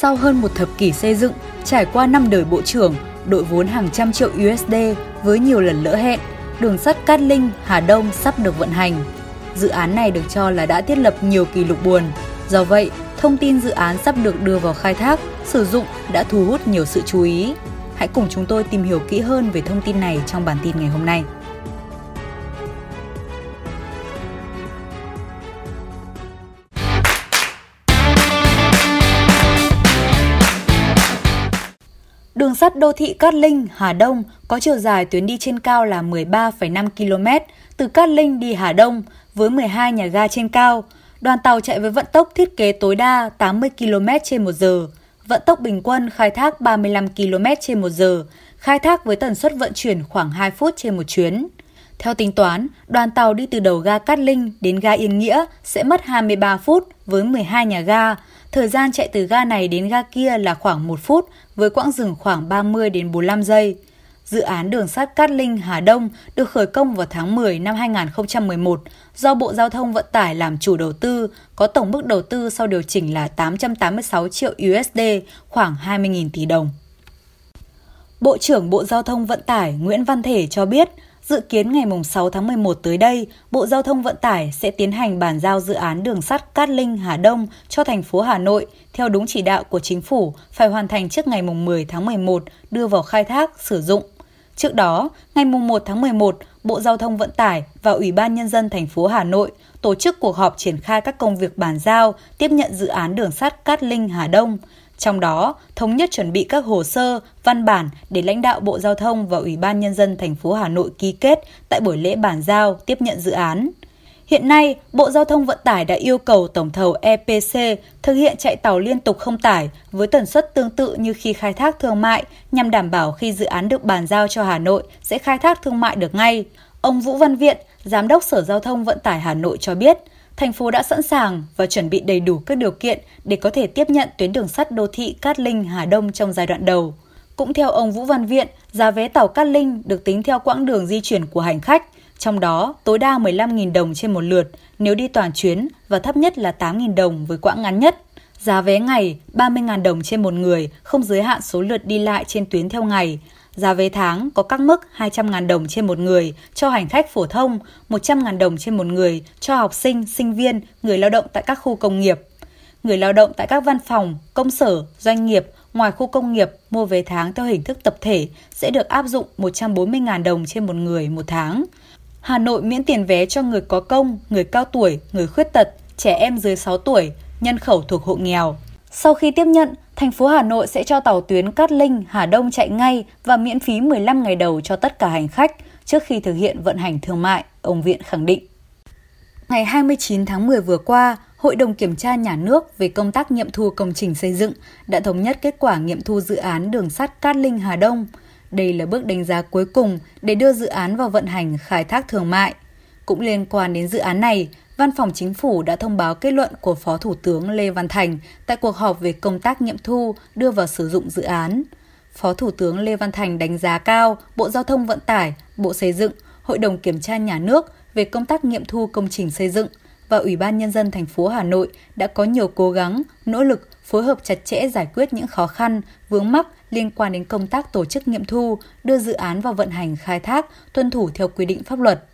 Sau hơn một thập kỷ xây dựng, trải qua năm đời bộ trưởng, đội vốn hàng trăm triệu USD với nhiều lần lỡ hẹn, đường sắt Cát Linh, Hà Đông sắp được vận hành. Dự án này được cho là đã thiết lập nhiều kỷ lục buồn. Do vậy, thông tin dự án sắp được đưa vào khai thác, sử dụng đã thu hút nhiều sự chú ý. Hãy cùng chúng tôi tìm hiểu kỹ hơn về thông tin này trong bản tin ngày hôm nay. Đường sắt đô thị Cát Linh, Hà Đông có chiều dài tuyến đi trên cao là 13,5 km từ Cát Linh đi Hà Đông với 12 nhà ga trên cao. Đoàn tàu chạy với vận tốc thiết kế tối đa 80 km trên một giờ, vận tốc bình quân khai thác 35 km trên một giờ, khai thác với tần suất vận chuyển khoảng 2 phút trên một chuyến. Theo tính toán, đoàn tàu đi từ đầu ga Cát Linh đến ga Yên Nghĩa sẽ mất 23 phút với 12 nhà ga. Thời gian chạy từ ga này đến ga kia là khoảng 1 phút với quãng dừng khoảng 30 đến 45 giây. Dự án đường sắt Cát Linh Hà Đông được khởi công vào tháng 10 năm 2011 do Bộ Giao thông Vận tải làm chủ đầu tư, có tổng mức đầu tư sau điều chỉnh là 886 triệu USD, khoảng 20.000 tỷ đồng. Bộ trưởng Bộ Giao thông Vận tải Nguyễn Văn Thể cho biết, Dự kiến ngày 6 tháng 11 tới đây, Bộ Giao thông Vận tải sẽ tiến hành bàn giao dự án đường sắt Cát Linh Hà Đông cho thành phố Hà Nội theo đúng chỉ đạo của chính phủ phải hoàn thành trước ngày 10 tháng 11 đưa vào khai thác sử dụng. Trước đó, ngày 1 tháng 11, Bộ Giao thông Vận tải và Ủy ban Nhân dân thành phố Hà Nội tổ chức cuộc họp triển khai các công việc bàn giao, tiếp nhận dự án đường sắt Cát Linh Hà Đông. Trong đó, thống nhất chuẩn bị các hồ sơ, văn bản để lãnh đạo Bộ Giao thông và Ủy ban Nhân dân thành phố Hà Nội ký kết tại buổi lễ bàn giao tiếp nhận dự án. Hiện nay, Bộ Giao thông Vận tải đã yêu cầu tổng thầu EPC thực hiện chạy tàu liên tục không tải với tần suất tương tự như khi khai thác thương mại nhằm đảm bảo khi dự án được bàn giao cho Hà Nội sẽ khai thác thương mại được ngay. Ông Vũ Văn Viện, Giám đốc Sở Giao thông Vận tải Hà Nội cho biết, thành phố đã sẵn sàng và chuẩn bị đầy đủ các điều kiện để có thể tiếp nhận tuyến đường sắt đô thị Cát Linh Hà Đông trong giai đoạn đầu. Cũng theo ông Vũ Văn Viện, giá vé tàu Cát Linh được tính theo quãng đường di chuyển của hành khách, trong đó tối đa 15.000 đồng trên một lượt nếu đi toàn chuyến và thấp nhất là 8.000 đồng với quãng ngắn nhất. Giá vé ngày 30.000 đồng trên một người, không giới hạn số lượt đi lại trên tuyến theo ngày. Giá vé tháng có các mức 200.000 đồng trên một người cho hành khách phổ thông, 100.000 đồng trên một người cho học sinh, sinh viên, người lao động tại các khu công nghiệp. Người lao động tại các văn phòng, công sở, doanh nghiệp ngoài khu công nghiệp mua vé tháng theo hình thức tập thể sẽ được áp dụng 140.000 đồng trên một người một tháng. Hà Nội miễn tiền vé cho người có công, người cao tuổi, người khuyết tật, trẻ em dưới 6 tuổi, nhân khẩu thuộc hộ nghèo. Sau khi tiếp nhận, thành phố Hà Nội sẽ cho tàu tuyến Cát Linh, Hà Đông chạy ngay và miễn phí 15 ngày đầu cho tất cả hành khách trước khi thực hiện vận hành thương mại, ông Viện khẳng định. Ngày 29 tháng 10 vừa qua, Hội đồng Kiểm tra Nhà nước về công tác nghiệm thu công trình xây dựng đã thống nhất kết quả nghiệm thu dự án đường sắt Cát Linh Hà Đông. Đây là bước đánh giá cuối cùng để đưa dự án vào vận hành khai thác thương mại. Cũng liên quan đến dự án này, Văn phòng Chính phủ đã thông báo kết luận của Phó Thủ tướng Lê Văn Thành tại cuộc họp về công tác nghiệm thu đưa vào sử dụng dự án. Phó Thủ tướng Lê Văn Thành đánh giá cao Bộ Giao thông Vận tải, Bộ Xây dựng, Hội đồng Kiểm tra Nhà nước về công tác nghiệm thu công trình xây dựng và Ủy ban Nhân dân thành phố Hà Nội đã có nhiều cố gắng, nỗ lực phối hợp chặt chẽ giải quyết những khó khăn, vướng mắc liên quan đến công tác tổ chức nghiệm thu, đưa dự án vào vận hành khai thác, tuân thủ theo quy định pháp luật.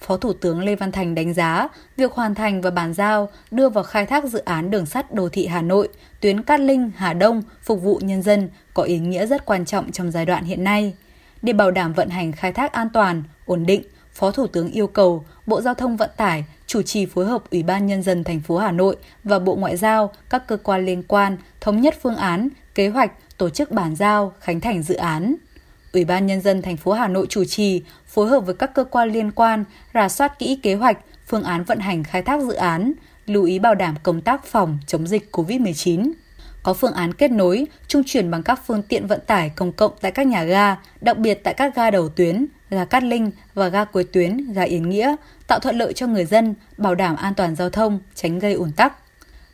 Phó Thủ tướng Lê Văn Thành đánh giá việc hoàn thành và bàn giao đưa vào khai thác dự án đường sắt đô thị Hà Nội, tuyến Cát Linh, Hà Đông phục vụ nhân dân có ý nghĩa rất quan trọng trong giai đoạn hiện nay. Để bảo đảm vận hành khai thác an toàn, ổn định, Phó Thủ tướng yêu cầu Bộ Giao thông Vận tải chủ trì phối hợp Ủy ban Nhân dân thành phố Hà Nội và Bộ Ngoại giao, các cơ quan liên quan thống nhất phương án, kế hoạch, tổ chức bàn giao, khánh thành dự án. Ủy ban Nhân dân thành phố Hà Nội chủ trì, phối hợp với các cơ quan liên quan, rà soát kỹ kế hoạch, phương án vận hành khai thác dự án, lưu ý bảo đảm công tác phòng chống dịch COVID-19. Có phương án kết nối, trung chuyển bằng các phương tiện vận tải công cộng tại các nhà ga, đặc biệt tại các ga đầu tuyến, ga Cát Linh và ga cuối tuyến, ga Yến Nghĩa, tạo thuận lợi cho người dân, bảo đảm an toàn giao thông, tránh gây ủn tắc.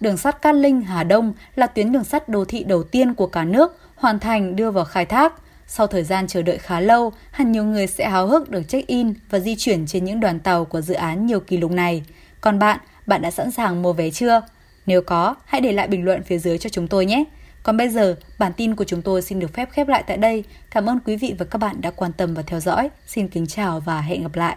Đường sắt Cát Linh Hà Đông là tuyến đường sắt đô thị đầu tiên của cả nước hoàn thành đưa vào khai thác. Sau thời gian chờ đợi khá lâu, hẳn nhiều người sẽ háo hức được check-in và di chuyển trên những đoàn tàu của dự án nhiều kỷ lục này. Còn bạn, bạn đã sẵn sàng mua vé chưa? Nếu có, hãy để lại bình luận phía dưới cho chúng tôi nhé! Còn bây giờ, bản tin của chúng tôi xin được phép khép lại tại đây. Cảm ơn quý vị và các bạn đã quan tâm và theo dõi. Xin kính chào và hẹn gặp lại.